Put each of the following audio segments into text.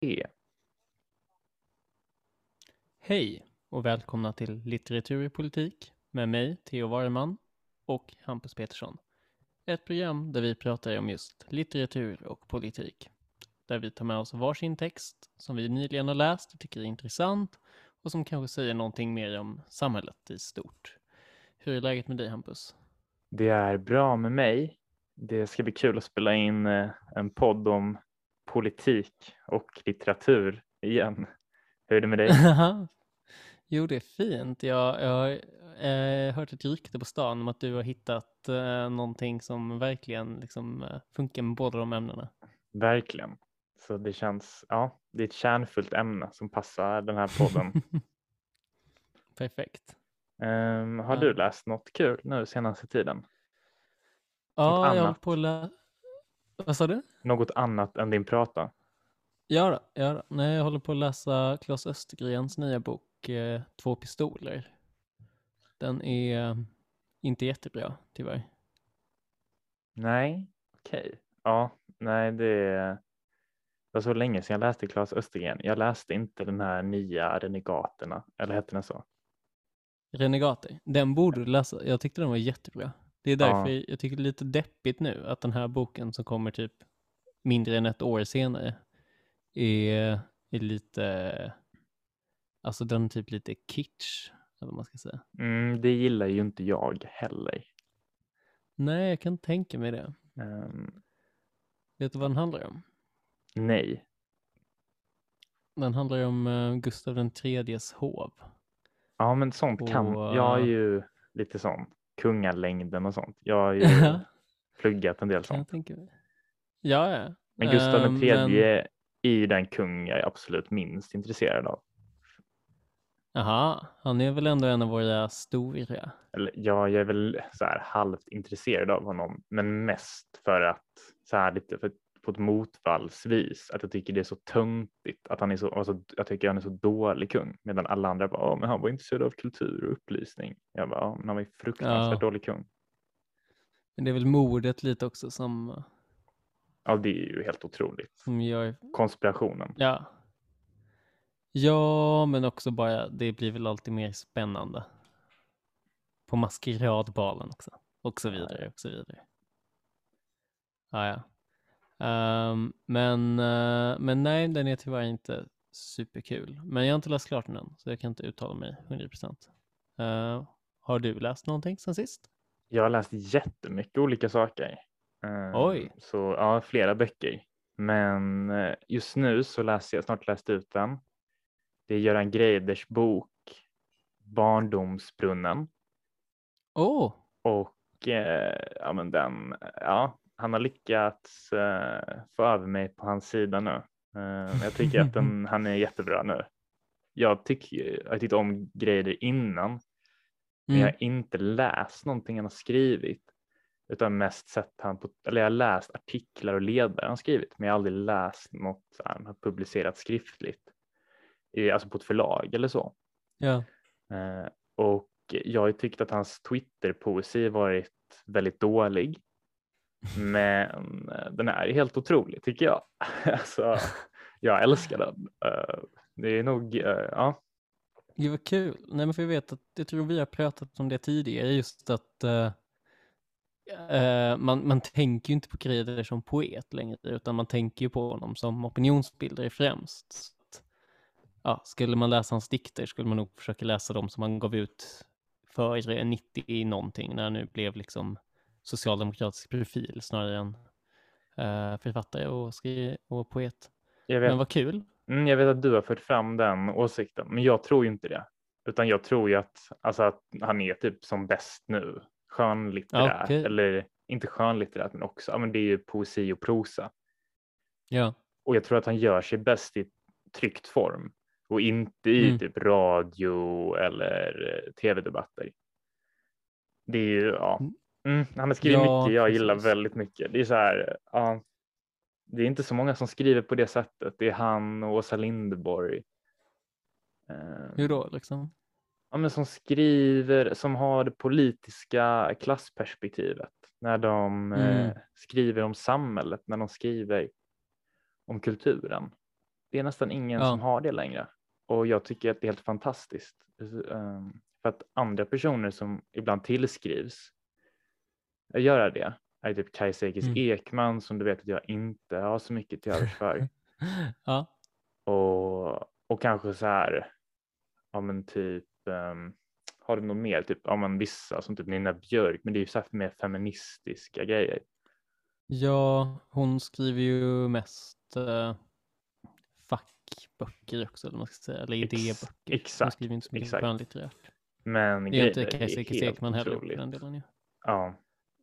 E. Hej och välkomna till Litteratur i politik med mig, Theo Wareman och Hampus Petersson. Ett program där vi pratar om just litteratur och politik. Där vi tar med oss varsin text som vi nyligen har läst och tycker är intressant och som kanske säger någonting mer om samhället i stort. Hur är läget med dig Hampus? Det är bra med mig. Det ska bli kul att spela in eh, en podd om politik och litteratur igen. Hur är det med dig? jo, det är fint. Jag, jag har eh, hört ett rykte på stan om att du har hittat eh, någonting som verkligen liksom, eh, funkar med båda de ämnena. Verkligen. Så det känns, ja, det är ett kärnfullt ämne som passar den här podden. Perfekt. Um, har ja. du läst något kul nu senaste tiden? Ja, jag håller på att. Vad sa du? Något annat än din prata? Ja, då, ja då. Nej, jag håller på att läsa Claes Östergrens nya bok eh, Två pistoler. Den är eh, inte jättebra, tyvärr. Nej, okej. Okay. Ja, nej, det var så länge sedan jag läste Claes Östergren. Jag läste inte den här nya Renegaterna, eller hette den så? Renegater, den borde du läsa. Jag tyckte den var jättebra. Det är därför ja. jag tycker det är lite deppigt nu att den här boken som kommer typ mindre än ett år senare är, är lite, alltså den är typ lite kitsch, eller vad man ska säga. Mm, det gillar ju inte jag heller. Nej, jag kan tänka mig det. Um, Vet du vad den handlar om? Nej. Den handlar om uh, Gustav den tredjes hov. Ja, men sånt och, kan, jag är ju lite sån, kungalängden och sånt. Jag har ju pluggat en del sånt. Ja, ja. Men Gustav den tredje men... är ju den kung jag är absolut minst intresserad av. Jaha, han är väl ändå en av våra stora? Eller, ja, jag är väl så här halvt intresserad av honom, men mest för att så här lite för på ett motvallsvis att jag tycker det är så töntigt att han är så, alltså, jag tycker han är så dålig kung medan alla andra bara, men han var intresserad av kultur och upplysning. Jag bara, men han var ju fruktansvärt ja. dålig kung. Men det är väl mordet lite också som Ja, det är ju helt otroligt. Som gör... Konspirationen. Ja. Ja, men också bara, det blir väl alltid mer spännande. På maskeradbalen också. Och så vidare, och så vidare. Ja, ja. Um, men, uh, men nej, den är tyvärr inte superkul. Men jag har inte läst klart den än, så jag kan inte uttala mig 100%. Uh, har du läst någonting sen sist? Jag har läst jättemycket olika saker. Uh, Oj! Så ja, flera böcker. Men eh, just nu så läser jag, snart läst ut den. Det är Göran Greiders bok Barndomsbrunnen. Oh! Och eh, ja, men den, ja, han har lyckats uh, få över mig på hans sida nu. Uh, jag tycker att den, han är jättebra nu. Jag tycker, jag tyckte om grejer innan, mm. men jag har inte läst någonting han har skrivit utan mest sett han på, eller jag har läst artiklar och ledare han skrivit, men jag har aldrig läst något han har publicerat skriftligt, i, alltså på ett förlag eller så. Ja. Uh, och jag har tyckt att hans Twitter-poesi varit väldigt dålig. Men eh, den är helt otrolig tycker jag. alltså, jag älskar den. Eh, det är nog, eh, ja. Det var kul. Nej, men för jag vet att jag tror vi har pratat om det tidigare, just att uh, man, man tänker ju inte på Kreider som poet längre, utan man tänker ju på honom som opinionsbildare främst. Ja, skulle man läsa hans dikter skulle man nog försöka läsa dem som han gav ut före 90 någonting, när han nu blev liksom socialdemokratisk profil snarare än uh, författare och, skri- och poet. Men vad kul. Mm, jag vet att du har fört fram den åsikten, men jag tror inte det. Utan jag tror ju att, alltså att han är typ som bäst nu, skönlitterärt, okay. eller inte skönlitterärt, men också, ja men det är ju poesi och prosa. Ja. Och jag tror att han gör sig bäst i tryckt form och inte i mm. typ radio eller eh, tv-debatter. Det är ju, ja, mm. Han har skrivit ja, mycket jag precis. gillar väldigt mycket. Det är så här, ja, det är inte så många som skriver på det sättet. Det är han och Åsa Linderborg. Eh, Hur då liksom? Ja, men som skriver, som har det politiska klassperspektivet när de eh, mm. eh, skriver om samhället, när de skriver om kulturen. Det är nästan ingen Ja. som har det längre. Och jag tycker att det är helt fantastiskt. Um, för att andra personer som ibland tillskrivs göra det är typ Kajsa Ekis Mm. Ekman som du vet att jag inte har så mycket till övers för. ja. och, och kanske så här, ja men typ, um, har du något mer? Typ, ja men vissa som typ Nina Björk, men det är ju så här mer feministiska grejer. ja, hon skriver ju mest uh, fackböcker också, eller man ska säga, eller idéböcker. Hon exakt, skriver inte så mycket exakt. skönlitterärt. Men Det är inte Kajsa Ekis Ekman heller på den delen ju. Ja,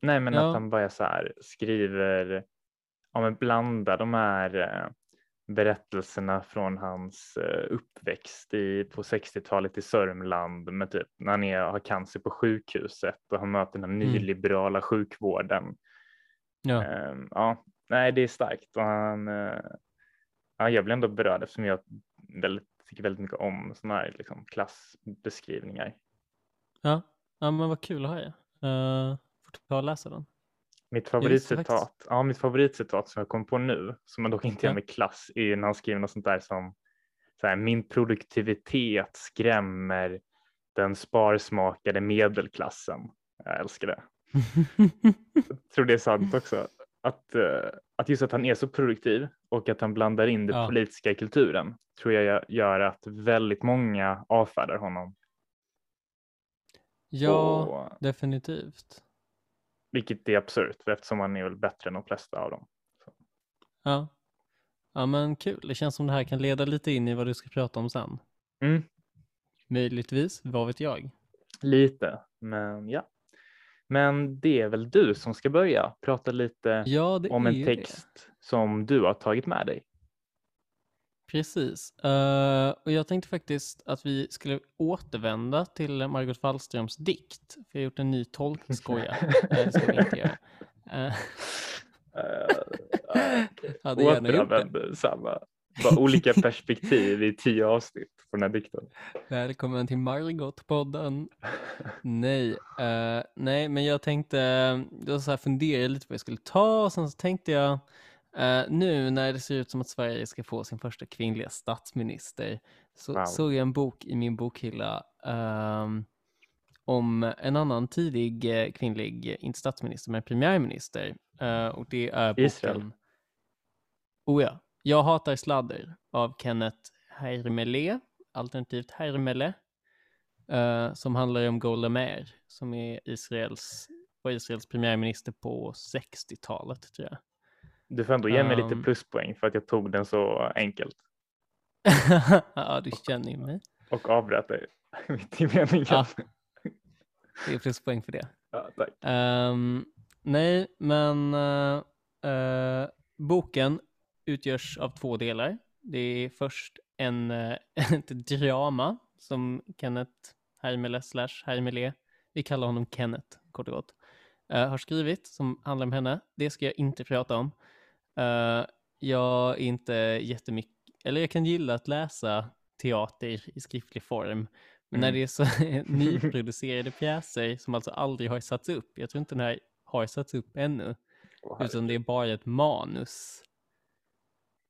nej men Ja. att han bara så här skriver, ja men blandar de här eh, berättelserna från hans eh, uppväxt i, på 60-talet i Sörmland med typ när han är, har cancer på sjukhuset och han möter den Mm. nyliberala sjukvården. Ja, Ehm, ja, nej det är starkt och han, eh, ja, jag blir ändå berörd eftersom jag väldigt, tycker väldigt mycket om sådana här liksom, klassbeskrivningar. ja. ja men vad kul att höra. Uh, ta och läsa den. Mitt favoritcitat, ja, mitt favoritcitat som jag kom på nu, som man dock inte gör med klass, är när han skriver något sånt där som så här, min produktivitet skrämmer den sparsmakade medelklassen. Jag älskar det. Jag tror det är sant också. Att, eh, att just att han är så produktiv och att han blandar in det Ja. politiska i kulturen tror jag gör att väldigt många avfärdar honom. ja, Och, definitivt. Vilket är absurt eftersom han är väl bättre än de flesta av dem. Ja. ja, men kul. Det känns som det här kan leda lite in i vad du ska prata om sen. Mm. Möjligtvis, vad vet jag? Lite, men ja. Men det är väl du som ska börja prata lite Ja, det om en text som du har tagit med dig. Precis. Eh, och jag tänkte faktiskt att vi skulle återvända till Margot Wallströms dikt. För jag har gjort en ny tolkning, skoja. Det ska vi inte göra. Uh, Uh, hade. Återanvänder samma, bara olika perspektiv i tio avsnitt på den här dikten. Välkommen till Margot-podden. nej, eh, nej, men jag tänkte, jag så här funderade lite på vad jag skulle ta och sen så tänkte jag eh, nu när det ser ut som att Sverige ska få sin första kvinnliga statsminister så Wow. såg jag en bok i min bokhylla ehm, om en annan tidig eh, kvinnlig, eh, inte statsminister men premiärminister eh, och det är boken Israel. Oh ja, Jag hatar sladder av Kenneth Hermele, alternativt Hermele, eh, som handlar om Golda Meir, som är Israels, var Israels premiärminister på 60-talet tror jag. Du får ändå ge mig lite Um. pluspoäng för att jag tog den så enkelt ja, du känner ju mig. och avbröt dig mitt i meningen. Ja. Det är pluspoäng för det. Ja, tack. Ehm, nej, men eh, eh, boken utgörs av två delar. Det är först en, eh, ett drama som Kenneth Hermele slash Hermele, vi kallar honom Kenneth kort och gott, har skrivit som handlar om henne. Det ska jag inte prata om. Eh, jag är inte jättemycket, eller jag kan gilla att läsa teater i skriftlig form, men när Mm. det är så nyproducerade pjäser som alltså aldrig har satts upp, jag tror inte den här har satts upp ännu, Åh, utan det är bara ett manus.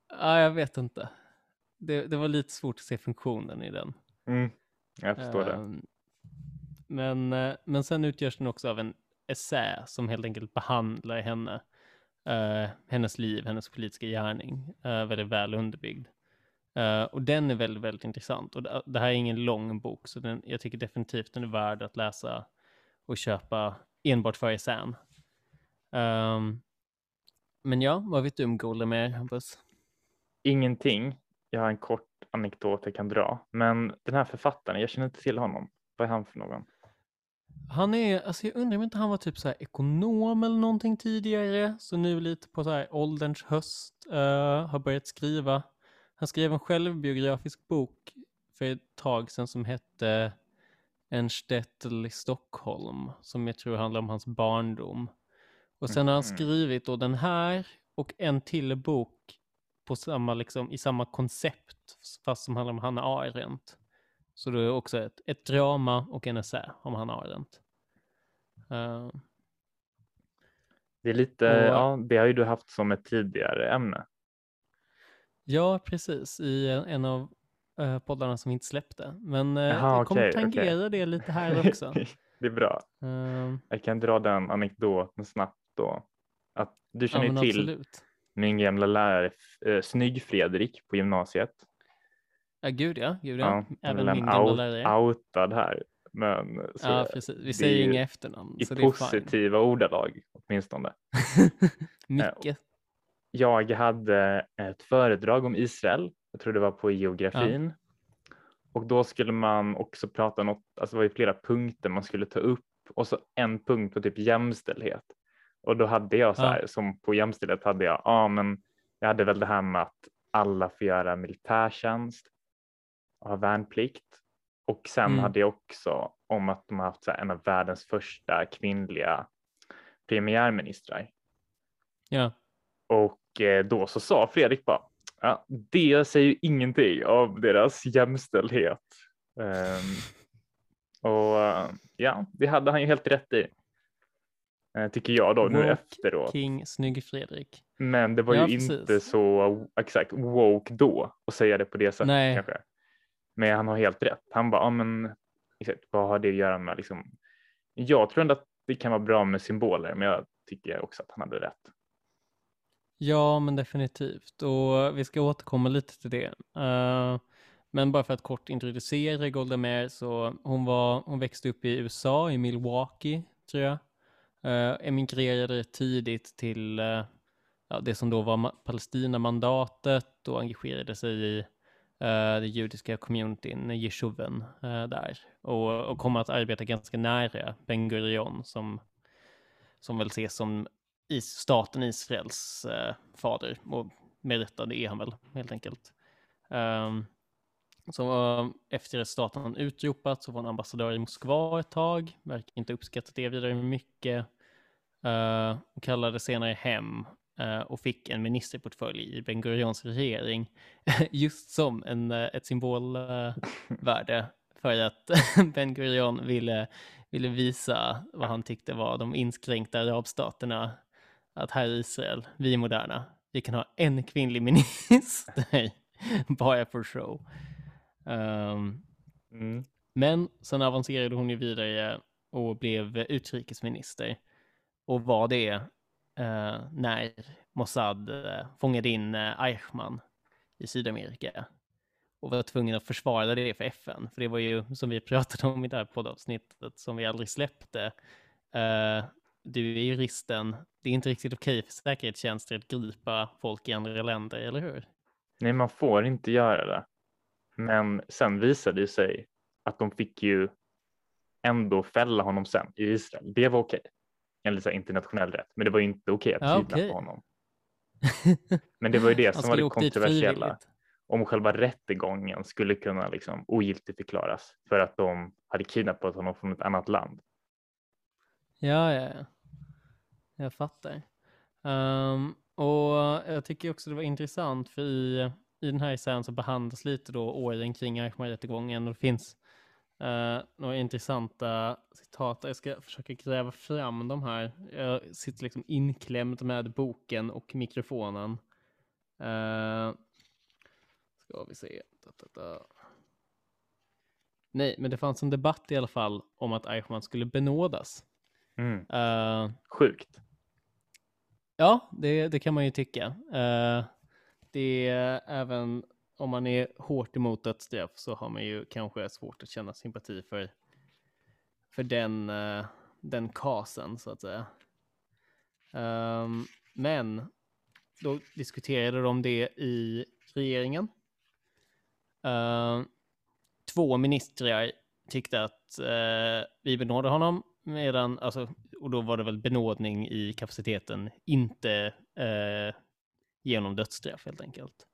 Ja, jag vet inte. Det, det var lite svårt att se funktionen i den. Mm, jag förstår det. Ehm, Men, eh, men sen utgörs den också av en essä som helt enkelt behandlar henne, eh, hennes liv, hennes politiska gärning, eh, väldigt väl underbyggd. Eh, och den är väldigt, väldigt intressant. Och det, det här är ingen lång bok, så den, jag tycker definitivt den är värd att läsa och köpa enbart för essän. Um, ehm, men ja, vad vet du om Golda Meir, Hampus? Ingenting. Jag har en kort anekdot jag kan dra, men den här författaren, jag känner inte till honom. Vad är han för någon? Han är, alltså jag undrar om inte han var typ så här ekonom eller någonting tidigare, så nu lite på så här ålderns höst eh, har börjat skriva. Han skrev en självbiografisk bok för ett tag sedan som hette En shtetl i Stockholm, som jag tror handlar om hans barndom. Och sen har han Mhm. skrivit då den här och en till bok på samma, liksom, i samma koncept, fast som handlar om Hanna Arendt. Så det är också ett, ett drama och en essä om Hanna Arendt. Eh, Det är lite, Och- ja, det har ju du haft som ett tidigare ämne. Ja, precis. I en, av uh, poddarna som vi inte släppte. Men uh, Jaha, vi kommer okej, tangera okej. det lite här också. det är bra. Ehm, Jag kan dra den anekdoten snabbt då. Att du ja, känner men till absolut. min gamla lärare eh, Snygg-Fredrik på gymnasiet. Ja, gud ja. Gud, ja. Ja, Även min gamla out, lärare. outad här. Men Ja, precis. Vi säger inga efternamn, i så det är fine. positiva ordalag åtminstone. Mycket. Jag hade ett föredrag om Israel. Jag tror det var på geografin. Och då skulle man också prata något, alltså det var ju flera punkter man skulle ta upp och så en punkt på typ jämställdhet. Och då hade jag så Ja. här, som på jämställdhet hade jag, ja men jag hade väl det här med att alla får göra militärtjänst ha värnplikt. Och sen Mm. hade jag också om att de har haft här, en av världens första kvinnliga premiärministrar. Ja. Och eh, då så sa Fredrik bara, ja, det säger ingenting av deras jämställdhet. Ehm, och ja, det hade han ju helt rätt i. Eh, tycker jag då nu Woke efteråt. King Snygg Fredrik. Men det var Ja, ju precis. inte så exakt woke då att säga det på det sättet Nej. kanske. Men han har helt rätt. Han bara, ja men exakt, vad har det att göra med liksom? Jag tror ändå att det kan vara bra med symboler, men jag tycker också att han hade rätt. Ja, men definitivt. Och vi ska återkomma lite till det. Uh, men bara för att kort introducera Golda Meir så hon var, hon växte upp i USA, i Milwaukee, tror jag. Uh, emigrerade tidigt till uh, ja, det som då var Palestinamandatet och engagerade sig i uh, Eh, den judiska communityn, Jeshuven, uh, eh, där. Och, och kommer att arbeta ganska nära Ben Gurion som, som väl ses som is, staten Israels eh, fader. Och med rätta, det är han väl helt enkelt. Um, så efter att staten utropat så var han ambassadör i Moskva ett tag. Verkar inte uppskattat det vidare mycket. Uh, och kallade senare hem och fick en ministerportfölj i Ben Gurions regering. Just som en, eh, ett symbolvärde för att Ben Gurion ville, ville visa vad han tyckte var de inskränkta arabstaterna att här i Israel, vi är moderna, vi kan ha en kvinnlig minister bara för show. Um, Mm. men sen avancerade hon ju vidare och blev utrikesminister och var det eh, när Mossad eh, fångade in eh, Eichmann i Sydamerika och var tvungen att försvara det för FN. För det var ju som vi pratade om i det här poddavsnittet som vi aldrig släppte. Eh, du är juristen, det är inte riktigt okej för säkerhetstjänster att gripa folk i andra länder, eller hur? Nej, man får inte göra det. Men sen visade det sig att de fick ju ändå fälla honom sen i Israel. Det var okej. Enligt så här internationell rätt. Men det var ju inte okej att Ja, kidnappa okej. honom. Men det var ju det som var det kontroversiella. Om själva rättegången skulle kunna liksom ogiltigförklaras för att de hade kidnappat honom från ett annat land. Ja, ja, ja. Jag fattar. Ehm, och jag tycker också det var intressant för i, i den här essän så behandlas lite då åren kring Eichmann-rättegången och det finns eh, några intressanta citat. Jag ska försöka gräva fram de här. Jag sitter liksom inklämd med boken och mikrofonen. Uh, ska vi se. Da, da, da. Nej, men det fanns en debatt i alla fall om att Eichmann skulle benådas. Mm. Eh, Sjukt. Ja, det, det kan man ju tycka. Eh, det är även om man är hårt emot dödsstraff så har man ju kanske svårt att känna sympati för, för den, eh, den kasen så att säga. Um, men då diskuterade de det i regeringen. Uh, två ministrar tyckte att uh, vi benådde honom medan, alltså, och då var det väl benådning i kapaciteten, inte uh, genom dödsstraff helt enkelt.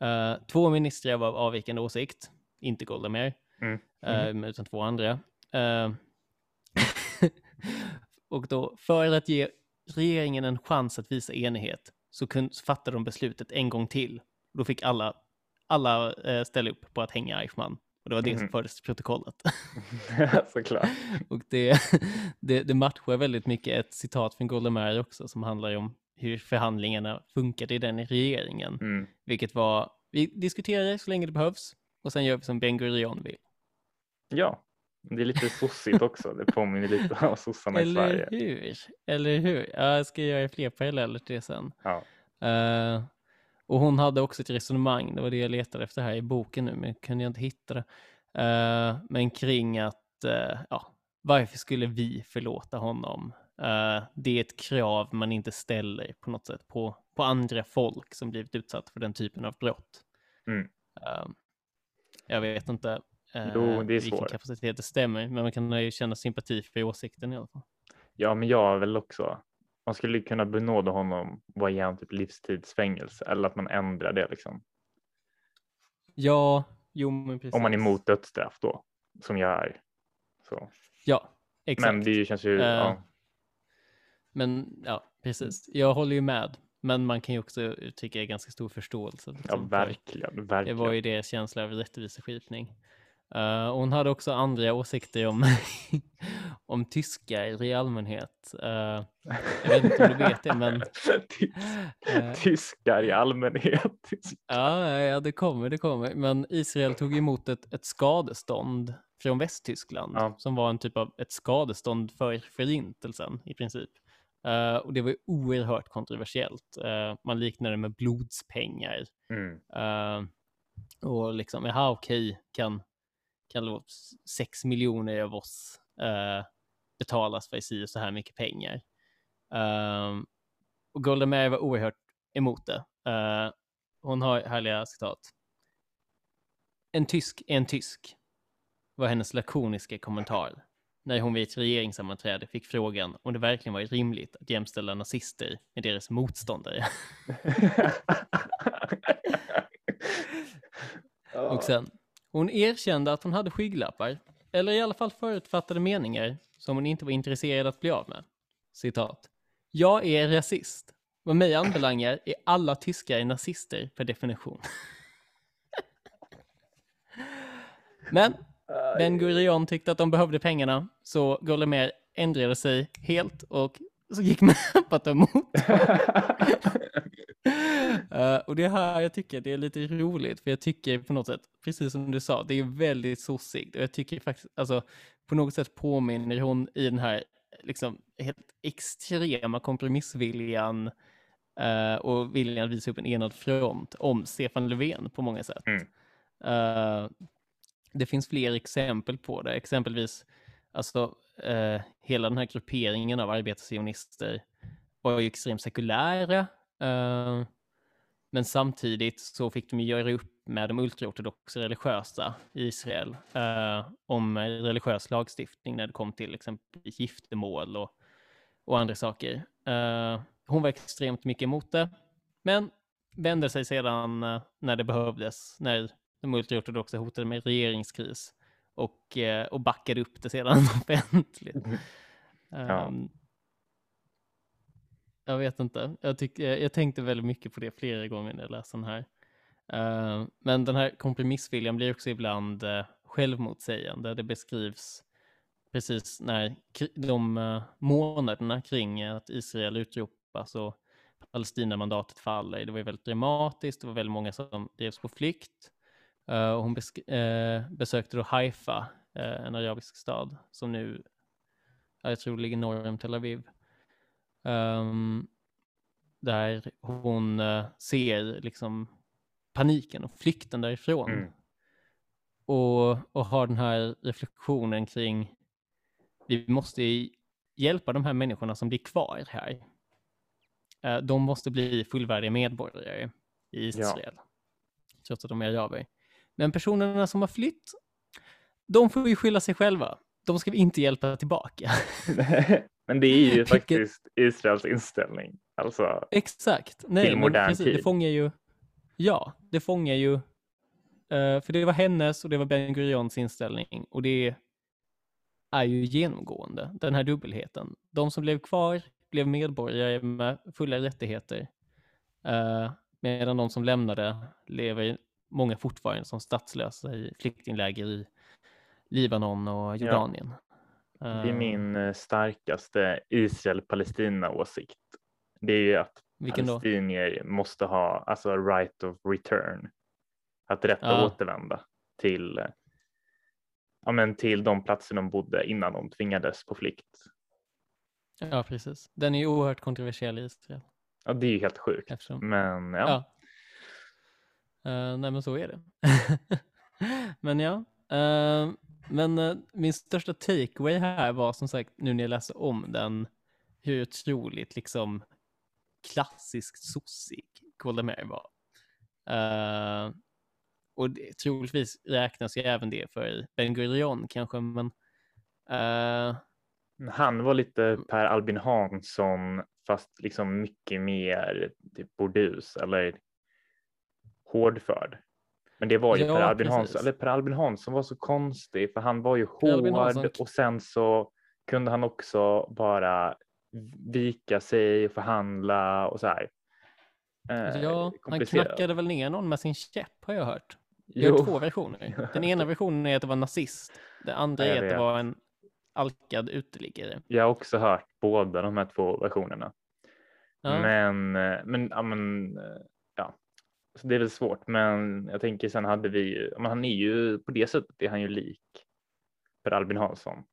Eh, två ministrar var av avvikande åsikt, inte Golda Meir, Mm. eh, utan två andra. Eh, och då, för att ge regeringen en chans att visa enighet så, kun, så fattade de beslutet en gång till. Då fick alla, alla ställa upp på att hänga Eichmann. Och det var det som Mhm. fördes till protokollet. Såklart. Och det, det, det matchar väldigt mycket ett citat från Golda Meir också som handlar om hur förhandlingarna funkade i den regeringen. Mm. Vilket var, vi diskuterar så länge det behövs och sen gör vi som Ben Gurion vill. Ja, det är lite sossigt också. Det påminner lite om sossarna i Eller Sverige. hur? Eller hur? Ja, jag ska göra fler paralleller till det sen. Ja. Eh, och hon hade också ett resonemang, det var det jag letade efter här i boken nu, men kunde jag inte hitta det. Eh, men kring att, eh, ja, varför skulle vi förlåta honom? Eh, det är ett krav man inte ställer på något sätt på, på andra folk som blivit utsatta för den typen av brott. Mm. Eh, jag vet inte eh, Jo, det är vilken kapacitet det stämmer, men man kan ju känna sympati för åsikten i alla fall. ja, men jag väl också. Man skulle kunna benåda honom vad ge honom typ livstidsfängelse eller att man ändrar det liksom. Ja, jo men precis. Om man är emot dödsstraff då, som jag är. Så. Ja, exakt. Men det känns ju, Eh, ja, Men ja, precis. Jag håller ju med. Men man kan ju också uttrycka ganska stor förståelse. ja liksom, för verkligen, Det verkligen. var ju deras känsla av rättviseskipning. Uh, hon hade också andra åsikter om, om tyskar i allmänhet. Uh, jag vet inte om du vet det, men... Eh, Tyskar i allmänhet. Ja, ja, det kommer, det kommer. Men Israel tog emot ett, ett skadestånd från Västtyskland Ja. som var en typ av ett skadestånd för förintelsen i princip. Eh, och det var oerhört kontroversiellt. Eh, man liknade det med blodspengar. Mm. Eh, och liksom, jaha okej, kan, kan s- sex miljoner av oss betalas för si och så här mycket pengar? Och Golda Meir var oerhört emot det. Hon har härliga citat. En tysk är en tysk, var hennes lakoniska kommentar när hon vid ett regeringssammanträde fick frågan om det verkligen var rimligt att jämställa nazister med deras motståndare. Och sen, hon erkände att hon hade skygglappar, eller i alla fall förutfattade meningar som hon inte var intresserad att bli av med. Citat. Jag är rasist. Vad mig anbelangar är alla tyskar nazister per definition. Men Ben Gurion tyckte att de behövde pengarna, så Golda Meir ändrade sig helt och så gick med på att ta emot. Eh, och det är här jag tycker det är lite roligt, för jag tycker på något sätt, precis som du sa, det är väldigt sossigt. Och jag tycker faktiskt, alltså på något sätt påminner hon i den här liksom helt extrema kompromissviljan eh, och viljan att visa upp en enad front om Stefan Löfven på många sätt. Mm. Eh, det finns fler exempel på det, exempelvis alltså eh, hela den här grupperingen av arbetarsionister var ju extremt sekulära. eh, men samtidigt så fick de göra upp med de ultraortodoxa religiösa i Israel eh, om religiös lagstiftning när det kom till exempelvis giftermål och, och andra saker. Eh, hon var extremt mycket emot det, men vände sig sedan eh, när det behövdes, när de ultraortodoxa hotade med regeringskris och, eh, och backade upp det sedan offentligt. Ja. Ehm, jag vet inte. Jag, tyck, jag, jag tänkte väldigt mycket på det flera gånger när jag läste den här. Eh, men den här kompromissviljan blir också ibland uh, självmotsägande. Det beskrivs precis när de uh, månaderna kring att Israel utropas och Palestinamandatet faller. Det var ju väldigt dramatiskt. Det var väldigt många som drevs på flykt. Eh, och hon eh, besökte då Haifa, eh, en arabisk stad som nu, ja, jag tror ligger norr om Tel Aviv. Ehm, där hon ser liksom paniken och flykten därifrån. Mm. Och, och har den här reflektionen kring vi måste hjälpa de här människorna som blir kvar här. De måste bli fullvärdiga medborgare i Israel. Trots att de är araber. Men personerna som har flytt, de får ju skylla sig själva. De ska vi inte hjälpa tillbaka. Men det är ju faktiskt Israels inställning. Alltså, Exakt. Nej, Till modern precis, det tid. fångar ju... Ja, det fångar ju... eh, för det var hennes och det var Ben Gurions inställning. Och det är ju genomgående, den här dubbelheten. De som blev kvar blev medborgare med fulla rättigheter. eh, medan de som lämnade lever många fortfarande som statslösa i flyktingläger i Libanon och Jordanien. det är min eh, starkaste Israel-Palestina-åsikt. Det är ju att Vilken då? palestinier måste ha alltså right of return. Att rätt att Ja. återvända till, eh, ja, men till de platser de bodde innan de tvingades på flykt. Ja, precis. Den är ju oerhört kontroversiell i Israel. Ja, det är ju helt sjukt. Eftersom, Men ja, ja. Eh, nej, men så är det. men ja. eh, men eh, min största takeaway här var som sagt, nu när jag läste om den, hur otroligt liksom klassiskt sossig Golda Meir var. Eh, och det, troligtvis räknas ju även det för Ben Gurion kanske, men eh, han var lite Per Albin Hansson fast liksom mycket mer typ burdus eller hårdförd. Men det var ju Ja, Per Albin precis. Hansson, eller Per Albin Hansson var så konstig för han var ju hård och sen så kunde han också bara vika sig och förhandla och så här. Eh, ja, han knackade väl ner någon med sin käpp har jag hört. Har Jo. två versioner. Den ena versionen är att det var nazist. Den andra är att det var en alkad uteliggare. Jag har också hört båda de här två versionerna. Ja. Men, eh, men, ja, men, eh. Så det är väl svårt, men jag tänker sen hade vi ju, men han är ju på det sättet är han ju lik Per Albin Hansson.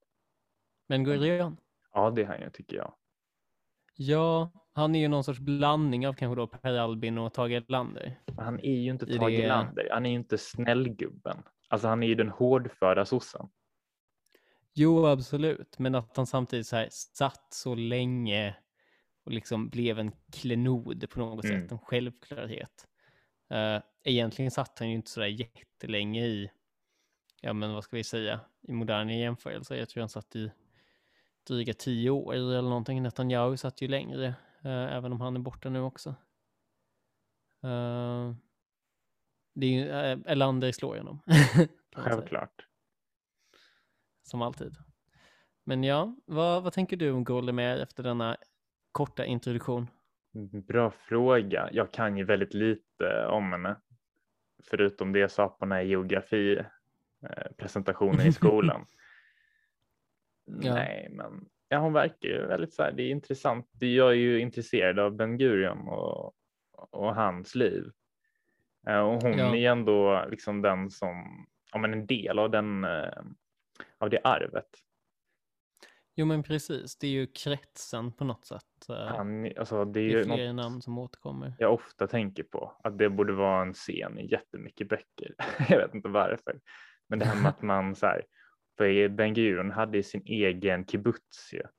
Men Gurion? Ja, det är han ju tycker jag. Ja, han är ju någon sorts blandning av kanske då Per Albin och Tage Erlander. Han är ju inte Tage det- Erlander, han är ju inte snällgubben. Alltså han är ju den hårdföra sossen. Jo, absolut. Men att han samtidigt så här satt så länge och liksom blev en klenod på något Mm. sätt, en självklarhet. Uh, egentligen satt han ju inte så där jättelänge i, ja men vad ska vi säga, i moderna jämförelser. Jag tror han satt i dryga tio år eller någonting. Netanyahu satt ju längre, eh, även om han är borta nu också. Eh, det är ju, uh, Erlander slår honom. Självklart. som alltid. Men ja, vad, vad tänker du om Golda Meir efter denna korta introduktion? Bra fråga. Jag kan ju väldigt lite om henne. Förutom det på den här geografi eh, presentationen i skolan. Ja. Nej, men ja, hon verkar ju väldigt så här. Det är intressant. Jag är ju intresserad av Ben Gurion och, och hans liv. Eh, och hon Ja. är ändå liksom den som, ja, men en del av den, eh, av det arvet. Jo men precis, det är ju kretsen på något sätt. Eh, Han, alltså, det är det ju är fler något namn som återkommer. jag ofta tänker på att det borde vara en scen i jättemycket böcker. jag vet inte varför. Men det här med att man så här, för Ben Gurion hade ju sin egen kibbutz ju, som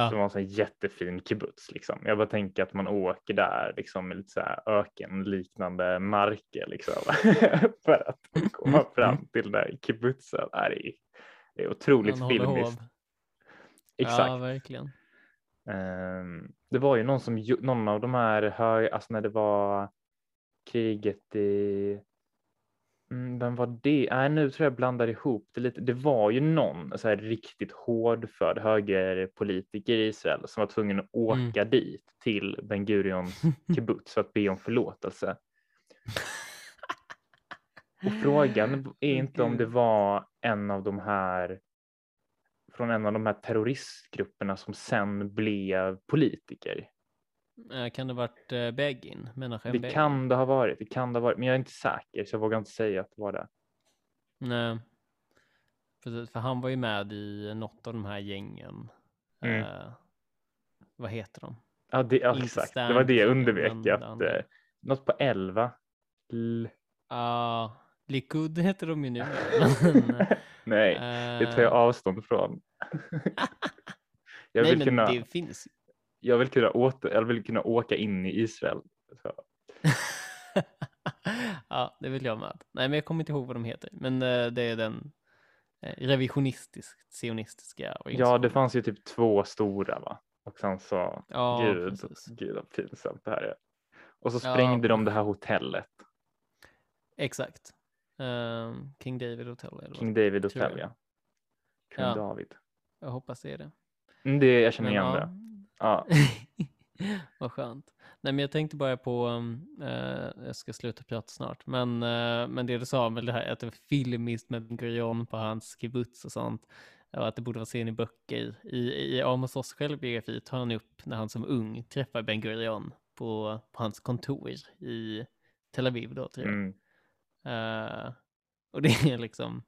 Ja, var en sån jättefin kibbutz liksom. Jag bara tänker att man åker där liksom med lite så här ökenliknande marker liksom för att komma fram till den där kibbutzen. Det är, det är otroligt filmiskt. Exakt. Ja, verkligen. Ehm, det var ju någon som, någon av de här hög, alltså när det var kriget i, mm, vem var det? Nej, nu tror jag blandar ihop det lite. Det var ju någon så här riktigt hårdförd högerpolitiker i Israel som var tvungen att åka dit till Ben Gurions kibbutz för att be om förlåtelse. Och frågan är inte om det var en av de här från en av de här terroristgrupperna som sen blev politiker. Eh, Kan det varit uh, Begin? Menachem Det Begin? kan det ha varit, det kan det ha varit, men jag är inte säker så jag vågar inte säga att det var det. Nej. Precis, för han var ju med i något av de här gängen. Mm. Eh, vad heter de? Ja, det, ja exakt, det var det jag undervek att eh, något på 11. L- Ja, Likud heter de ju nu. Nej, det tar jag eh, avstånd från. jag, Nej, vill men kunna, det finns ju. jag, vill kunna åter, jag vill kunna åka in i Israel. Ja, det vill jag med. Nej, men jag kommer inte ihåg vad de heter. Men eh, det är den eh, revisionistiskt sionistiska Ja, det fanns ju typ två stora va? Och sen så, Ja, gud, precis. gud vad pinsamt det här är. Och så Ja. sprängde de det här hotellet, Exakt. Ehm, King David Hotel. King David jag. Hotel ja. Kung Ja. David. Jag hoppas det är det. Mm, Det, jag känner Men, igen ja. det. Ja. Vad skönt. Nej, men jag tänkte bara på, um, eh, jag ska sluta prata snart, men, eh, men det du sa med det här att det var filmiskt med Ben på hans kibbutz och sånt. och att det borde vara scen i böcker. I, i Amos självbiografi tar han upp när han som ung träffar Ben Gurion på, på hans kontor i Tel Aviv då tror jag. Mm. Uh, och det är liksom,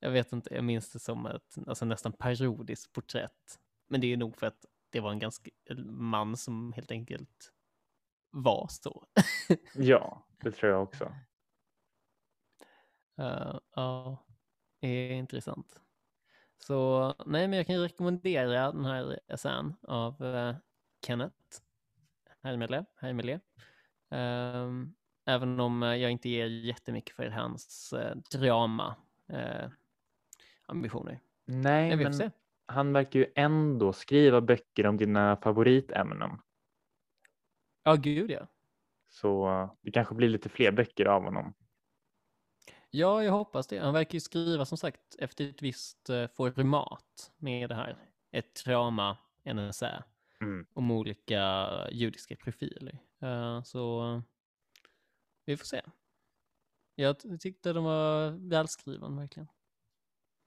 jag vet inte, jag minns det som ett alltså nästan parodiskt porträtt. Men det är nog för att det var en ganska man som helt enkelt var så. ja, det tror jag också. Uh, ja, det är intressant. Så nej, men jag kan rekommendera den här essän av uh, Kenneth Hermele. Hermele. Um, även om jag inte ger jättemycket för hans uh, drama uh, ambitioner. Nej, men, men han verkar ju ändå skriva böcker om dina favoritämnen. Ja, gud ja. Så det kanske blir lite fler böcker av honom. Ja, jag hoppas det. Han verkar ju skriva som sagt efter ett visst uh, format med det här. Ett trauma, en essä mm. om olika judiska profiler. Så vi får se. Jag tyckte de var välskriven verkligen.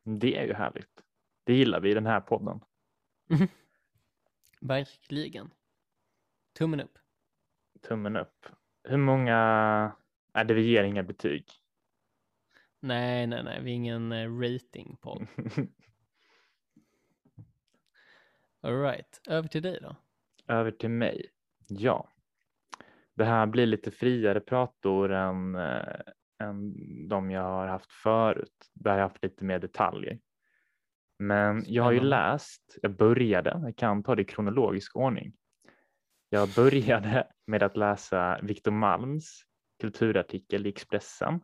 Det är ju härligt. Det gillar vi i den här podden. Verkligen. Tummen upp. Tummen upp. Hur många är det vi ger inga betyg? Nej, nej, nej, vi är ingen uh, rating på. Alright, över till dig då. Över till mig. Ja. Det här blir lite friare prator än, äh, än de jag har haft förut. Där jag haft lite mer detaljer. Men jag har ju läst, jag började, jag kan ta det i kronologisk ordning. Jag började med att läsa Viktor Malms kulturartikel i Expressen. Mm.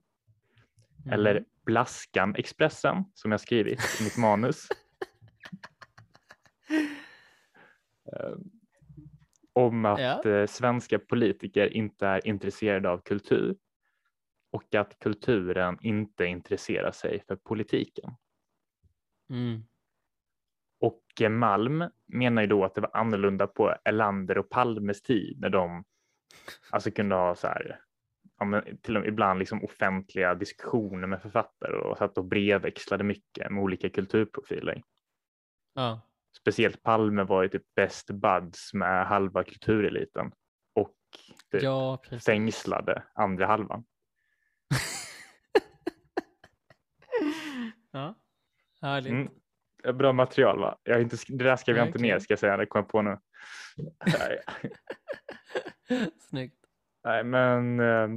Eller Blaskan Expressen som jag skrivit i mitt manus. Om att ja. Eh, svenska politiker inte är intresserade av kultur och att kulturen inte intresserar sig för politiken. Mm. Och eh, Malm menar ju då att det var annorlunda på Elander och Palmes tid när de alltså kunde ha så här, ja, men till och med ibland liksom offentliga diskussioner med författare och satt och brevväxlade mycket med olika kulturprofiler. Ja. Speciellt Palme var ju typ best buds med halva kultureliten och typ ja, fängslade andra halvan. ja, härligt. Mm. Bra material va? Jag inte, det där skrev jag inte ner ska jag säga, det kom jag på nu. Snyggt. Nej, men eh,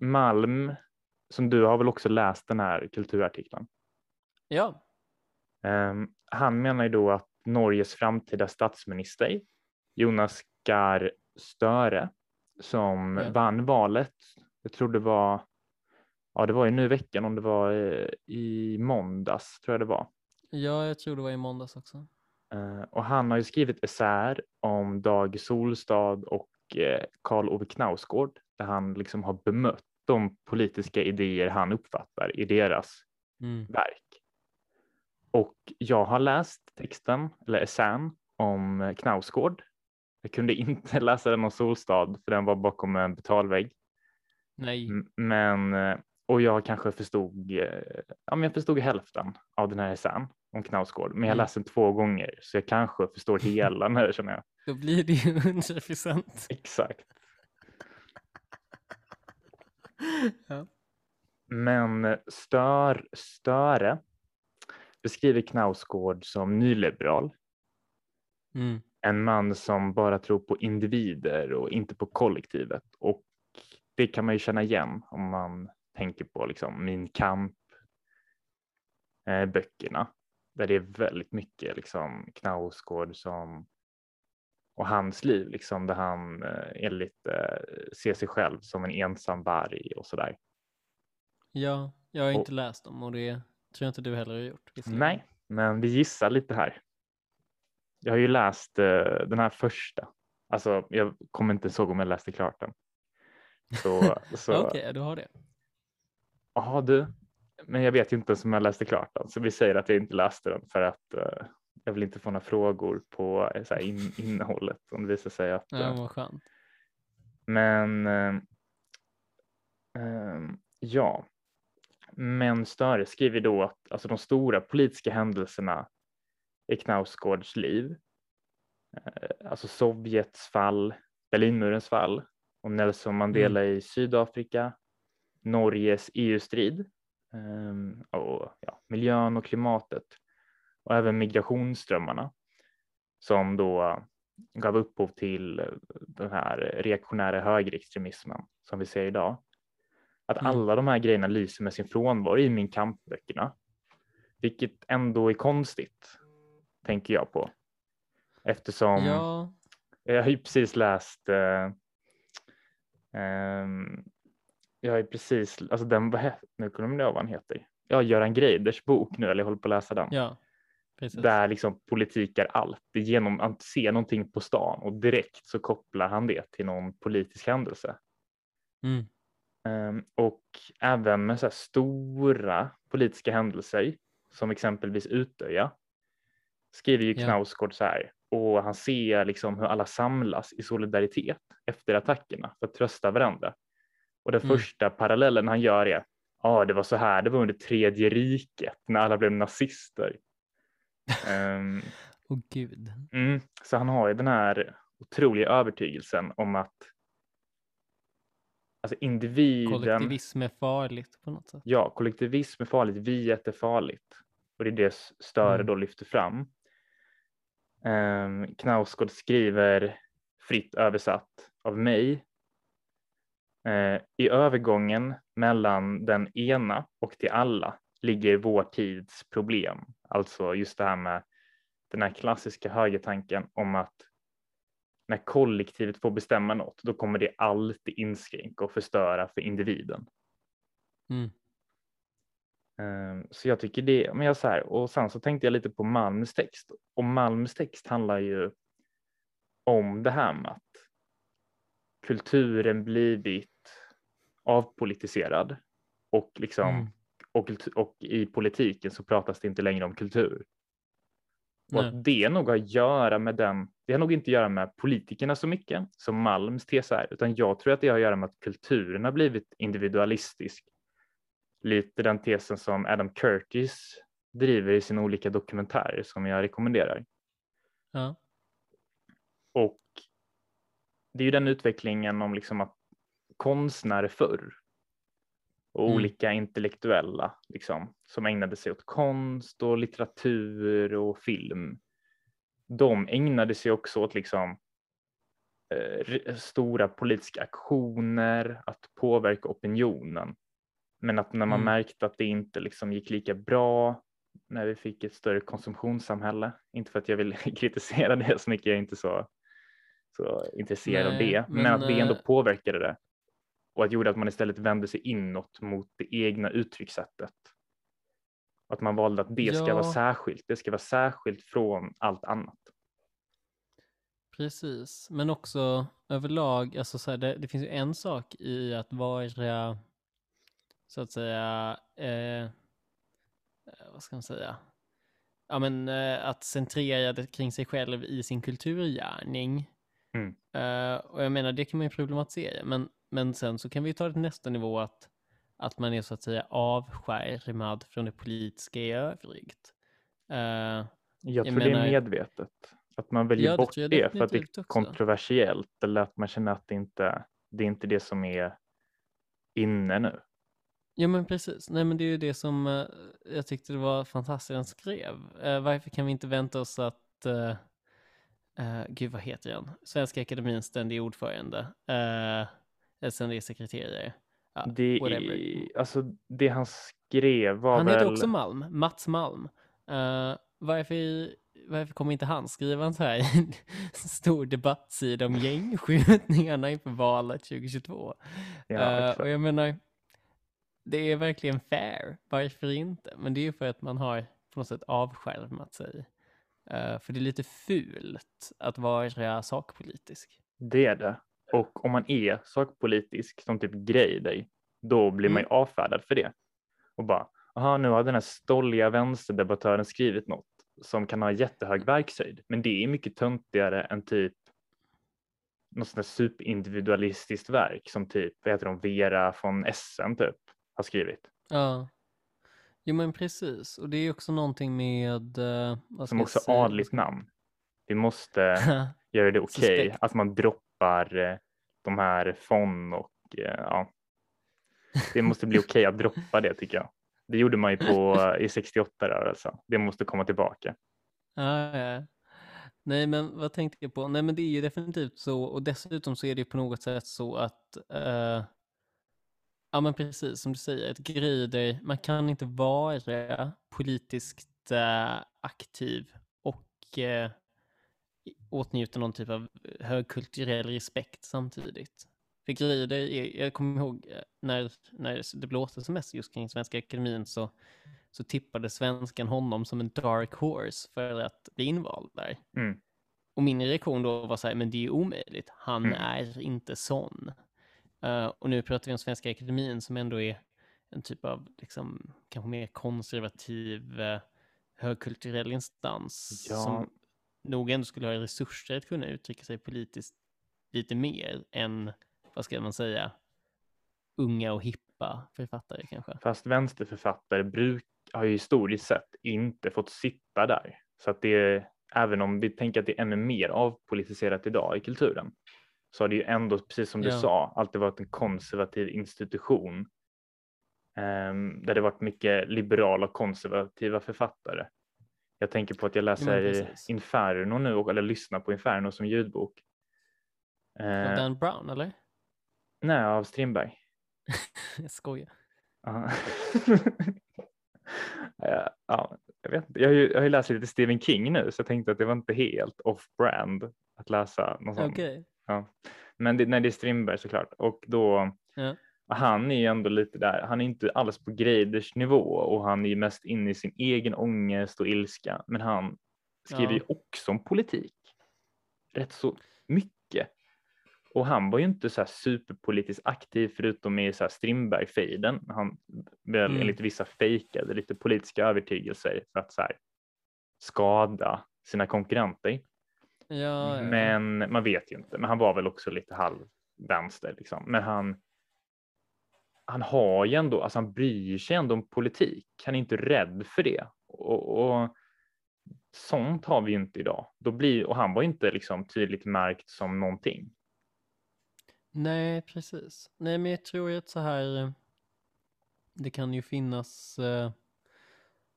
Malm, som du har väl också läst den här kulturartikeln? Ja. Eh, han menar ju då att Norges framtida statsminister Jonas Gahr Støre som ja. vann valet. Jag tror det var, ja det var ju nu i veckan om det var eh, i måndags tror jag det var. Ja, jag tror det var i måndags också. Uh, och han har ju skrivit esär om Dag Solstad och uh, Karl Ove Knausgård där han liksom har bemött de politiska idéer han uppfattar i deras mm. verk. Och jag har läst texten eller essän om Knausgård. Jag kunde inte läsa den om Solstad för den var bakom en betalvägg. Nej. Men eh, och jag kanske förstod, ja, men jag förstod hälften av den här essän om Knausgård, men jag mm. läste den två gånger så jag kanske förstår hela nu känner jag. Då blir det ju 100 procent. Exakt. ja. Men stör, Störe beskriver Knausgård som nyliberal. Mm. En man som bara tror på individer och inte på kollektivet. Och det kan man ju känna igen om man tänker på liksom Min kamp eh, böckerna där det är väldigt mycket liksom Knausgård som och hans liv liksom där han eh, enligt eh, ser sig själv som en ensam varg och sådär. Ja, jag har inte och, läst dem och det tror jag inte du heller har gjort. Nej, men vi gissar lite här. Jag har ju läst eh, den här första. Alltså, jag kommer inte ihåg om jag läste klart den. Så, så... Okej, okay, du har det. Ja, du men jag vet inte ens om jag läste klart den, så vi säger att jag inte läste den för att uh, jag vill inte få några frågor på uh, så här, in, innehållet om det visar sig att. Ja, vad skönt. Men ja, men Störe skriver då att alltså, de stora politiska händelserna i Knausgårds liv. Eh, alltså Sovjets fall, Berlinmurens fall och Nelson Mandela mm. i Sydafrika, Norges EU-strid ehm, och ja, miljön och klimatet och även migrationsströmmarna som då gav upphov till den här reaktionära högerextremismen som vi ser idag. Att mm. alla de här grejerna lyser med sin frånvaro i min kampböckerna, vilket ändå är konstigt, tänker jag på. Eftersom ja. jag har ju precis läst eh, eh, jag har ju precis, alltså den, nu kommer jag vad han heter. Ja, Göran Greiders bok nu, eller jag håller på att läsa den. Ja. Precis. Där liksom politik är allt. Det är genom att se någonting på stan och direkt så kopplar han det till någon politisk händelse. Mm. Um, och även med så stora politiska händelser som exempelvis Utöja skriver ju Knausgård så här och han ser liksom hur alla samlas i solidaritet efter attackerna för att trösta varandra. Och den mm. första parallellen han gör är ja, ah, det var så här det var under tredje riket när alla blev nazister. um, oh, gud. Mm, så han har ju den här otroliga övertygelsen om att alltså individen. Kollektivism är farligt på något sätt. Ja, kollektivism är farligt, viet är farligt. Och det är det Störe mm. då lyfter fram. Um, Knausgård skriver fritt översatt av mig. Uh, I övergången mellan den ena och de alla ligger vår tids problem. Alltså just det här med den här klassiska högertanken om att när kollektivet får bestämma något, då kommer det alltid inskränka och förstöra för individen. Mm. Um, så jag tycker det, men jag så här, och sen så tänkte jag lite på Malms text och Malms text handlar ju om det här med att kulturen blivit avpolitiserad och liksom mm och, och i politiken så pratas det inte längre om kultur. Och att det nog har att göra med den, det har nog inte att göra med politikerna så mycket som Malms tes är, utan jag tror att det har att göra med att kulturen har blivit individualistisk. Lite den tesen som Adam Curtis driver i sina olika dokumentärer som jag rekommenderar. Ja. Och det är ju den utvecklingen om liksom att konstnärer förr och mm. olika intellektuella liksom, som ägnade sig åt konst och litteratur och film. De ägnade sig också åt liksom, eh, stora politiska aktioner, att påverka opinionen. Men att när man mm. märkte att det inte liksom gick lika bra när vi fick ett större konsumtionssamhälle, inte för att jag vill kritisera det så mycket, jag är inte så, så intresserad Nej, av det, men, men att det ändå eh, påverkade det och att gjorde att man istället vände sig inåt mot det egna uttryckssättet. Att man valde att det ska ja. vara särskilt. Det ska vara särskilt från allt annat. Precis, men också överlag, alltså så här, det, det, finns ju en sak i att vara, så att säga, eh, vad ska man säga, ja men eh, att centrera det kring sig själv i sin kulturgärning. Mm. Eh, och jag menar, det kan man ju problematisera, men men sen så kan vi ta det till nästa nivå att, att man är så att säga avskärmad från det politiska i övrigt. Uh, jag, jag tror menar, det är medvetet. Att man väljer ja, bort det, det för att det är också. kontroversiellt eller att man känner att det inte det är inte det som är inne nu. Ja men precis, nej men det är ju det som uh, jag tyckte det var fantastiskt han skrev. Uh, varför kan vi inte vänta oss att, uh, uh, gud vad heter han, Svenska Akademins ständig ordförande, uh, SND-sekreterare. Ja, det, är, alltså, det han skrev var Han väl... heter också Malm, Mats Malm. Uh, varför, varför kommer inte han skriva en så här stor debattsida om gängskjutningarna inför valet 2022? Ja, uh, och jag menar, det är verkligen fair. Varför inte? Men det är ju för att man har på något sätt avskärmat sig. Uh, för det är lite fult att vara sakpolitisk. Det är det. Och om man är sakpolitisk som typ Greider, då blir man ju mm. avfärdad för det. Och bara, aha, nu har den här stolliga vänsterdebattören skrivit något som kan ha jättehög verkshöjd, men det är mycket töntigare än typ något sånt där superindividualistiskt verk som typ, vad heter de, Vera från Essen typ har skrivit. Ja. Jo men precis, och det är också någonting med... Uh, Som också säga? adligt namn. Vi måste göra det okej okay, att man droppar droppar eh, de här fon och eh, ja. Det måste bli okej okay att droppa det tycker jag. Det gjorde man ju på, eh, i 68-rörelsen. Det måste komma tillbaka. Ah, ja. Nej, men vad tänkte jag på? Nej, men det är ju definitivt så och dessutom så är det på något sätt så att uh, ja, men precis som du säger, ett grej man kan inte vara politiskt uh, aktiv och uh, åtnjuta någon typ av högkulturell respekt samtidigt. För grejer är, jag kommer ihåg när, när det blåste som mest just kring Svenska Akademin så, så tippade svenskan honom som en dark horse för att bli invald där. Mm. Och min reaktion då var så här, men det är omöjligt. Han mm. är inte sån. Uh, och nu pratar vi om Svenska Akademin som ändå är en typ av, liksom, kanske mer konservativ, uh, högkulturell instans. Ja. Som nog ändå skulle ha resurser att kunna uttrycka sig politiskt lite mer än, vad ska man säga, unga och hippa författare kanske. Fast vänsterförfattare bruk, har ju historiskt sett inte fått sitta där. Så att det, även om vi tänker att det är ännu mer avpolitiserat idag i kulturen, så har det ju ändå, precis som du ja. sa, alltid varit en konservativ institution um, där det varit mycket liberala och konservativa författare. Jag tänker på att jag läser Inferno nu, eller lyssnar på Inferno som ljudbok. Av uh, Dan Brown, eller? Nej, av Strindberg. jag skojar. ja, jag, vet, jag, har ju, jag har ju läst lite Stephen King nu så jag tänkte att det var inte helt off-brand att läsa någon sån. Okay. Ja. Men det, nej, det är Strindberg såklart och då ja. Han är ju ändå lite där. Han är inte alls på Greiders nivå och han är ju mest inne i sin egen ångest och ilska. Men han skriver ja. ju också om politik. Rätt så mycket. Och han var ju inte så här superpolitiskt aktiv förutom i så här Strindberg-fejden. Han väl mm. enligt vissa fejkade lite politiska övertygelser för att så här skada sina konkurrenter. Ja, ja. Men man vet ju inte. Men han var väl också lite halvvänster liksom. Men han. Han har ju ändå, alltså han bryr sig ändå om politik. Han är inte rädd för det och, och sånt har vi ju inte idag. Då blir, och han var inte liksom tydligt märkt som någonting. Nej, precis. Nej, men jag tror att så här. Eh, det kan ju finnas eh,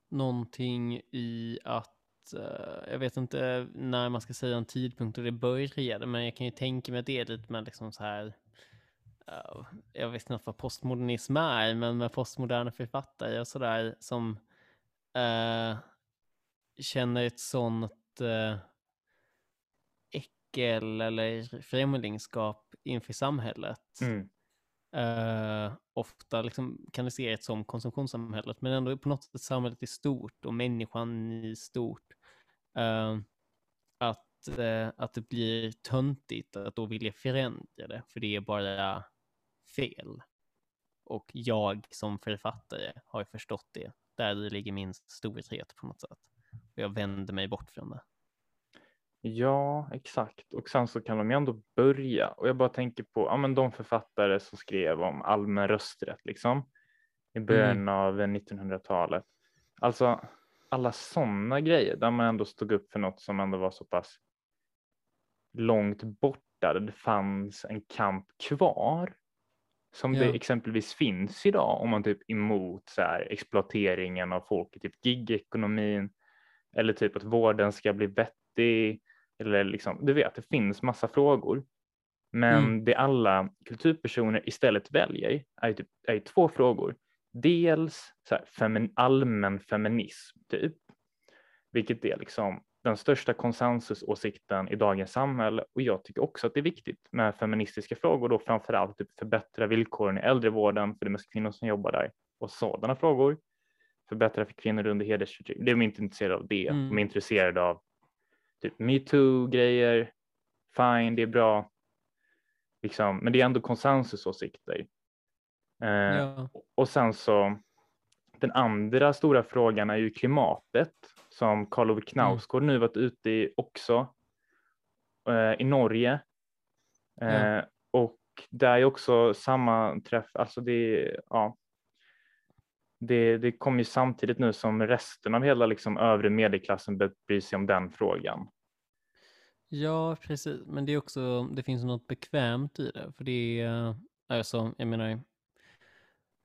någonting i att eh, jag vet inte när man ska säga en tidpunkt och det började, men jag kan ju tänka mig att det är lite med liksom så här, jag vet inte vad postmodernism är, men med postmoderna författare och sådär som uh, känner ett sånt äckel eller främlingskap inför samhället. Mm. Uh, ofta liksom kanaliserat som konsumtionssamhället, men ändå på något sätt samhället i stort och människan i stort. Uh, att, uh, att det blir töntigt att då vilja förändra det, för det är bara fel. Och jag som författare har förstått det. Där ligger min storhet på något sätt. Och jag vänder mig bort från det. Ja, exakt. Och sen så kan de ju ändå börja. Och jag bara tänker på ja, men de författare som skrev om allmän rösträtt liksom i början mm. av 1900-talet. Alltså alla sådana grejer där man ändå stod upp för något som ändå var så pass långt borta. Där det fanns en kamp kvar som ja. det exempelvis finns idag om man typ emot så här, exploateringen av folk, typ gigekonomin eller typ att vården ska bli vettig eller liksom, du vet, det finns massa frågor. Men mm. det alla kulturpersoner istället väljer är, typ, är två frågor. Dels så här, femin, allmän feminism, typ, vilket är liksom den största konsensusåsikten i dagens samhälle. Och jag tycker också att det är viktigt med feministiska frågor, då framför allt typ förbättra villkoren i äldrevården för det är mest kvinnor som jobbar där och sådana frågor. Förbättra för kvinnor under hedersförtryck. Det är de inte intresserade av det. Mm. De är intresserade av typ metoo-grejer, fine, det är bra. Liksom, men det är ändå konsensusåsikter. Eh, ja. Och sen så den andra stora frågan är ju klimatet som Karl Ove Knausgård mm. nu varit ute i också eh, i Norge. Eh, ja. Och det är också sammanträff, alltså det ja. det, det kommer ju samtidigt nu som resten av hela liksom övre medelklassen bryr sig om den frågan. Ja, precis. Men det är också, det finns något bekvämt i det. För det är, alltså, jag menar,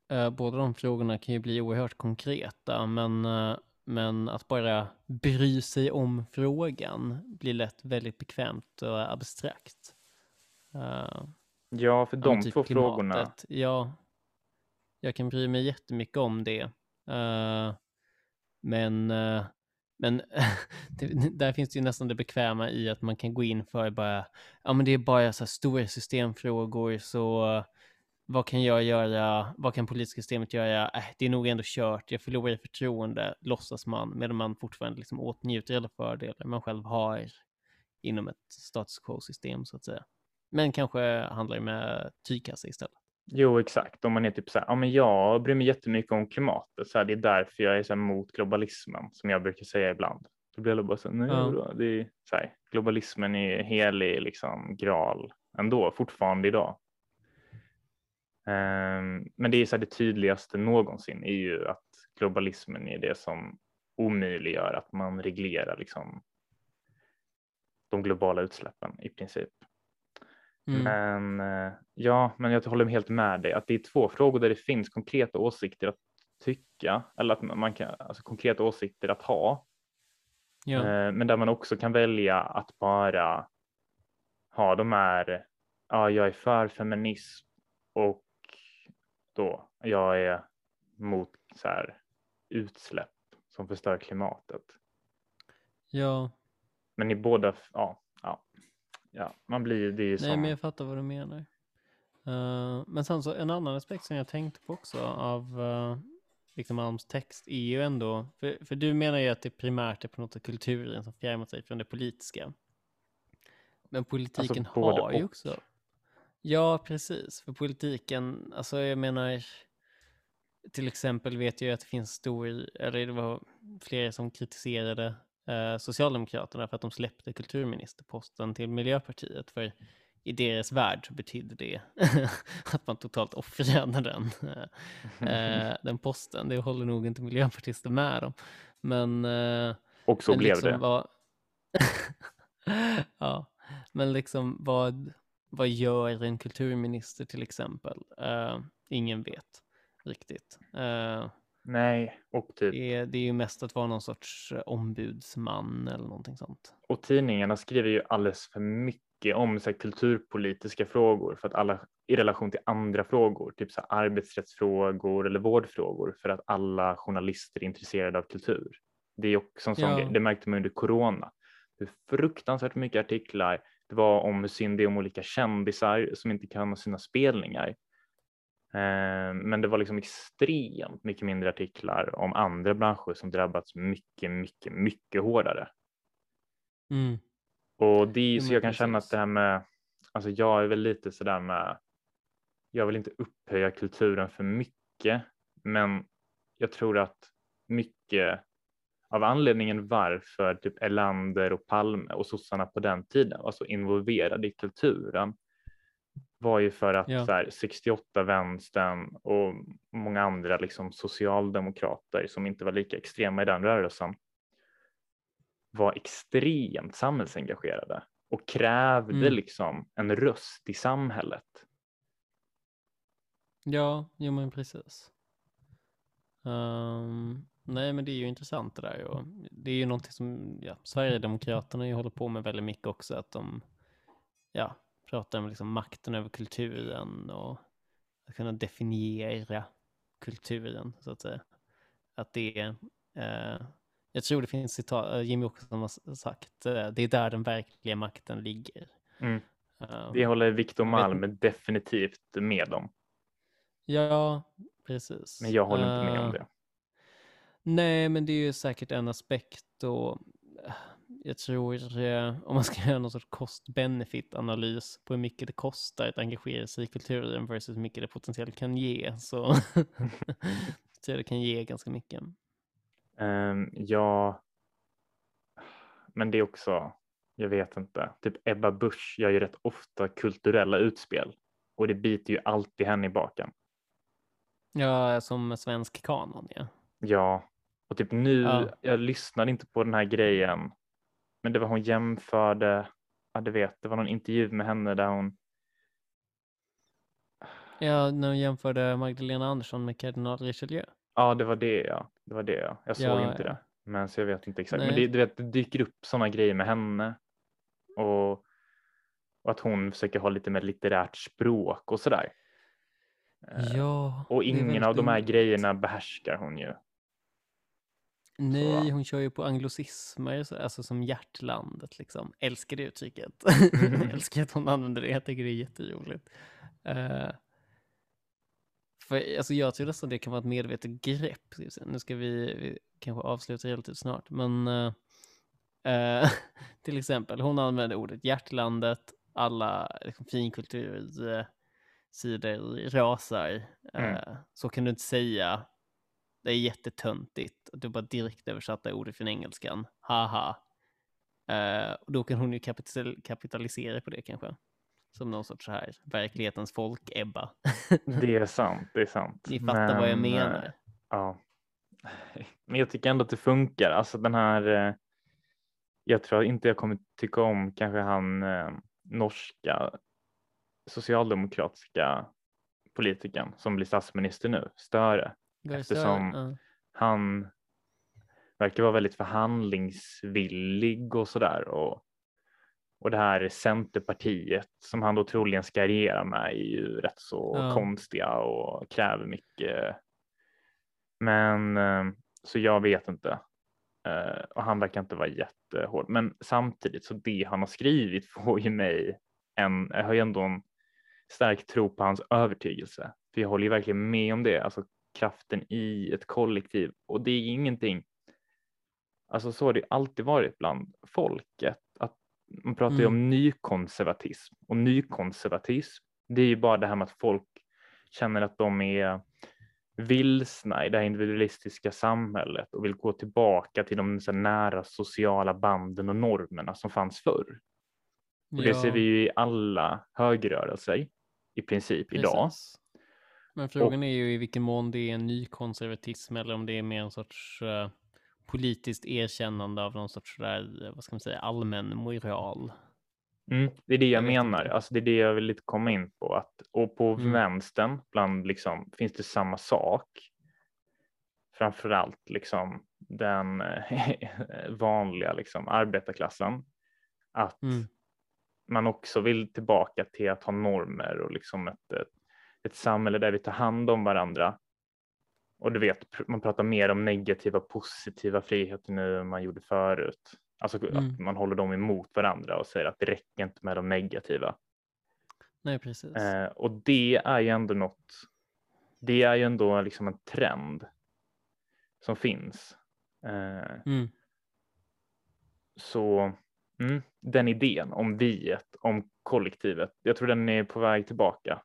eh, båda de frågorna kan ju bli oerhört konkreta, men, eh, men att bara bry sig om frågan blir lätt väldigt bekvämt och abstrakt. Uh, ja, för de typ två klimatet. frågorna. Ja, jag kan bry mig jättemycket om det. Uh, men uh, men där finns det ju nästan det bekväma i att man kan gå in för bara, ja men det är bara så här stora systemfrågor så vad kan jag göra, vad kan politiska systemet göra, äh, det är nog ändå kört, jag förlorar i förtroende, låtsas man, medan man fortfarande liksom åtnjuter alla fördelar man själv har inom ett status quo-system så att säga. Men kanske handlar det med tygkassa istället. Jo, exakt. Om man är typ så här, ja men jag bryr mig jättemycket om klimatet, så här, det är därför jag är så här mot globalismen, som jag brukar säga ibland. Då blir jag bara så här, nej ja. då, det är så här, globalismen är helig liksom graal ändå, fortfarande idag. Um, men det är så här, det tydligaste någonsin är ju att globalismen är det som omöjliggör att man reglerar liksom de globala utsläppen i princip. Mm. Men eh, ja, men jag håller helt med dig att det är två frågor där det finns konkreta åsikter att tycka eller att man kan, alltså konkreta åsikter att ha. Ja. Eh, men där man också kan välja att bara ha de här, ja, jag är för feminism och då jag är mot så här utsläpp som förstör klimatet. Ja. Men i båda, ja, ja, ja, man blir det är Nej, som... men jag fattar vad du menar. Uh, men sen så en annan aspekt som jag tänkte på också av uh, liksom Alms text är ju ändå, för, för du menar ju att det primärt är på något sätt kulturen som fjärmar sig från det politiska. Men politiken alltså, har ju också, ja precis, för politiken, alltså jag menar, till exempel vet jag att det finns stor, eller det var flera som kritiserade eh, Socialdemokraterna för att de släppte kulturministerposten till Miljöpartiet. För i deras värld betydde det att man totalt offrade den, eh, den posten. Det håller nog inte miljöpartister med om. Men, eh, och så men blev liksom det. Var... ja, men liksom vad, vad gör en kulturminister till exempel? Uh, ingen vet riktigt. Uh, Nej, och typ. Det är, det är ju mest att vara någon sorts ombudsman eller någonting sånt. Och tidningarna skriver ju alldeles för mycket om så här, kulturpolitiska frågor för att alla i relation till andra frågor, typ så här, arbetsrättsfrågor eller vårdfrågor för att alla journalister är intresserade av kultur. Det är också en sån ja. grej, det märkte man under corona. Hur fruktansvärt mycket artiklar det var om hur synd det är om olika kändisar som inte kan ha sina spelningar Eh, men det var liksom extremt mycket mindre artiklar om andra branscher som drabbats mycket, mycket, mycket hårdare. Mm. Och det, så jag kan känna att det här med, alltså jag är väl lite sådär med, jag vill inte upphöja kulturen för mycket, men jag tror att mycket av anledningen varför typ Elander och Palme och sossarna på den tiden var så involverade i kulturen var ju för att ja. här, 68 vänstern och många andra liksom, socialdemokrater som inte var lika extrema i den rörelsen var extremt samhällsengagerade och krävde mm. liksom en röst i samhället. Ja, jo men precis. Um, nej men det är ju intressant det där och det är ju någonting som ja, Sverigedemokraterna ju håller på med väldigt mycket också att de ja, pratar om liksom makten över kulturen och att kunna definiera kulturen så att säga. Att det är, eh, jag tror det finns citat, eh, Jimmy Åkesson har sagt, eh, det är där den verkliga makten ligger. Mm. Um, det håller Viktor Malm vet, definitivt med om. Ja, precis. Men jag håller inte med om det. Nej, men det är ju säkert en aspekt och jag tror eh, om man ska göra någon sorts cost-benefit-analys på hur mycket det kostar att engagera sig i kulturen versus hur mycket det potentiellt kan ge så tror jag det kan ge ganska mycket. Um, ja, men det är också, jag vet inte, typ Ebba Busch gör ju rätt ofta kulturella utspel och det biter ju alltid henne i baken. Ja, som svensk kanon, ja. Ja, och typ nu, Ja. jag lyssnade inte på den här grejen, men det var hon jämförde, ja du vet, det var någon intervju med henne där hon, Ja, när hon jämförde Magdalena Andersson med kardinal Richelieu. ja det var det ja, det var det ja, jag såg Ja, inte ja. det, men så jag vet inte exakt, men Nej. det, du vet, det dyker upp sådana grejer med henne och, och att hon försöker ha lite mer litterärt språk och sådär. Eh, Ja. och ingen av de här grejerna behärskar hon ju. Nej, hon kör ju på anglosismer, så- alltså som hjärtlandet liksom. Älskar det uttrycket. Mhm. Älskar att hon använder det, jag tycker det är jätteroligt. Uh, för alltså jag tror nästan det kan vara ett medvetet grepp. Nu ska vi, vi kanske avsluta relativt snart, men eh, eh, till exempel, hon använder ordet hjärtlandet, alla liksom, finkultursidor rasar. Mm. Så kan du inte säga. Det är jättetöntigt. Du bara direkt översatta ordet från engelskan. Haha. Och då kan hon ju kapital kapitalisera på det kanske. Som någon sorts så här verklighetens folk-Ebba. Det är sant, det är sant. Ni fattar vad jag Men, eh, menar. Ja, men jag tycker ändå att det funkar. Alltså den här. eh, Jag tror inte jag kommer tycka om kanske han norska socialdemokratiska politikern som blir statsminister nu, Störe. Eftersom-? Ja. Han verkar vara väldigt förhandlingsvillig och sådär och och det här Centerpartiet som han då troligen ska regera med är ju rätt så Ja. konstiga och kräver mycket. Men eh, så jag vet inte. Eh, Och han verkar inte vara jättehård. Men samtidigt så det han har skrivit får ju mig en, jag har ju ändå en stark tro på hans övertygelse. För jag håller ju verkligen med om det, alltså kraften i ett kollektiv. Och det är ingenting, alltså så har det alltid varit bland folket. Att man pratar ju Mm. om nykonservatism och nykonservatism, det är ju bara det här med att folk känner att de är vilsna i det här individualistiska samhället och vill gå tillbaka till de nära sociala banden och normerna som fanns förr. Och det ser vi ju i alla högrörelser i princip idag. Men frågan är ju i vilken mån det är en ny konservatism eller om det är mer en sorts eh, politiskt erkännande av någon sorts där, eh, vad ska man säga, allmän moral. Mm, det är det jag, Jag menar. Alltså det är det jag vill lite komma in på. Att, och på Mm. vänstern bland liksom, finns det samma sak. Framförallt liksom den eh, vanliga liksom, arbetarklassen. Att Mm. man också vill tillbaka till att ha normer och liksom ett, ett, ett samhälle där vi tar hand om varandra. Och du vet, man pratar mer om negativa och positiva friheter nu än man gjorde förut. Alltså att Mm. man håller dem emot varandra och säger att det räcker inte med de negativa. Nej, precis. Eh, och det är ju ändå något, det är ju ändå liksom en trend som finns. Eh, Mm. så mm, den idén om viet, om kollektivet, jag tror den är på väg tillbaka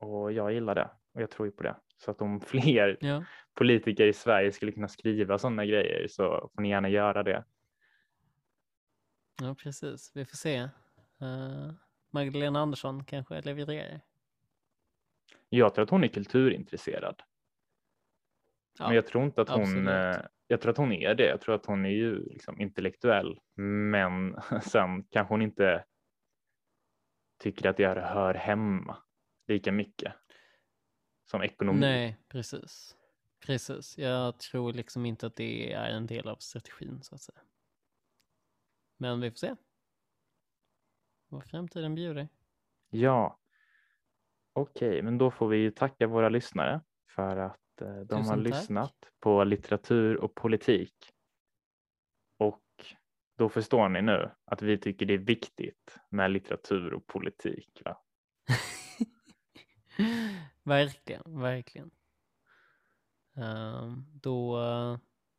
och jag gillar det och jag tror ju på det. Så att om fler Ja, politiker i Sverige skulle kunna skriva sådana grejer så får ni gärna göra det. ja, precis. Vi får se. Eh, Magdalena Andersson kanske levererar. Jag tror att hon är kulturintresserad. Ja, Men jag tror inte att hon, absolut. eh, jag tror att hon är det. Jag tror att hon är ju liksom intellektuell, men sen kanske hon inte tycker att det hör hemma lika mycket som ekonomi. Nej, precis. Precis. Jag tror liksom inte att det är en del av strategin så att säga. Men vi får se. Vad framtiden bjuder. Ja, okej, men då får vi ju tacka våra lyssnare för att eh, de har Tusen tack. lyssnat på litteratur och politik. Och då förstår ni nu att vi tycker det är viktigt med litteratur och politik. Va? verkligen, verkligen. Ehm, då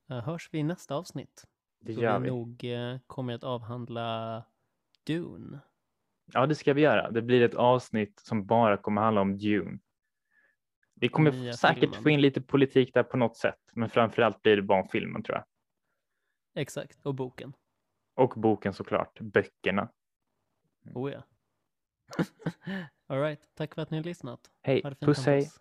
eh, hörs vi i nästa avsnitt. Det Då gör vi vi. nog uh, kommer att avhandla Dune. Ja, det ska vi göra. Det blir ett avsnitt som bara kommer handla om Dune. Vi kommer nya säkert filmen. få in lite politik där på något sätt, men framför allt blir det bara om filmen tror jag. Exakt, och boken. Och boken såklart, böckerna. Oh ja. All right, tack för att ni har lyssnat. Hej, puss hej!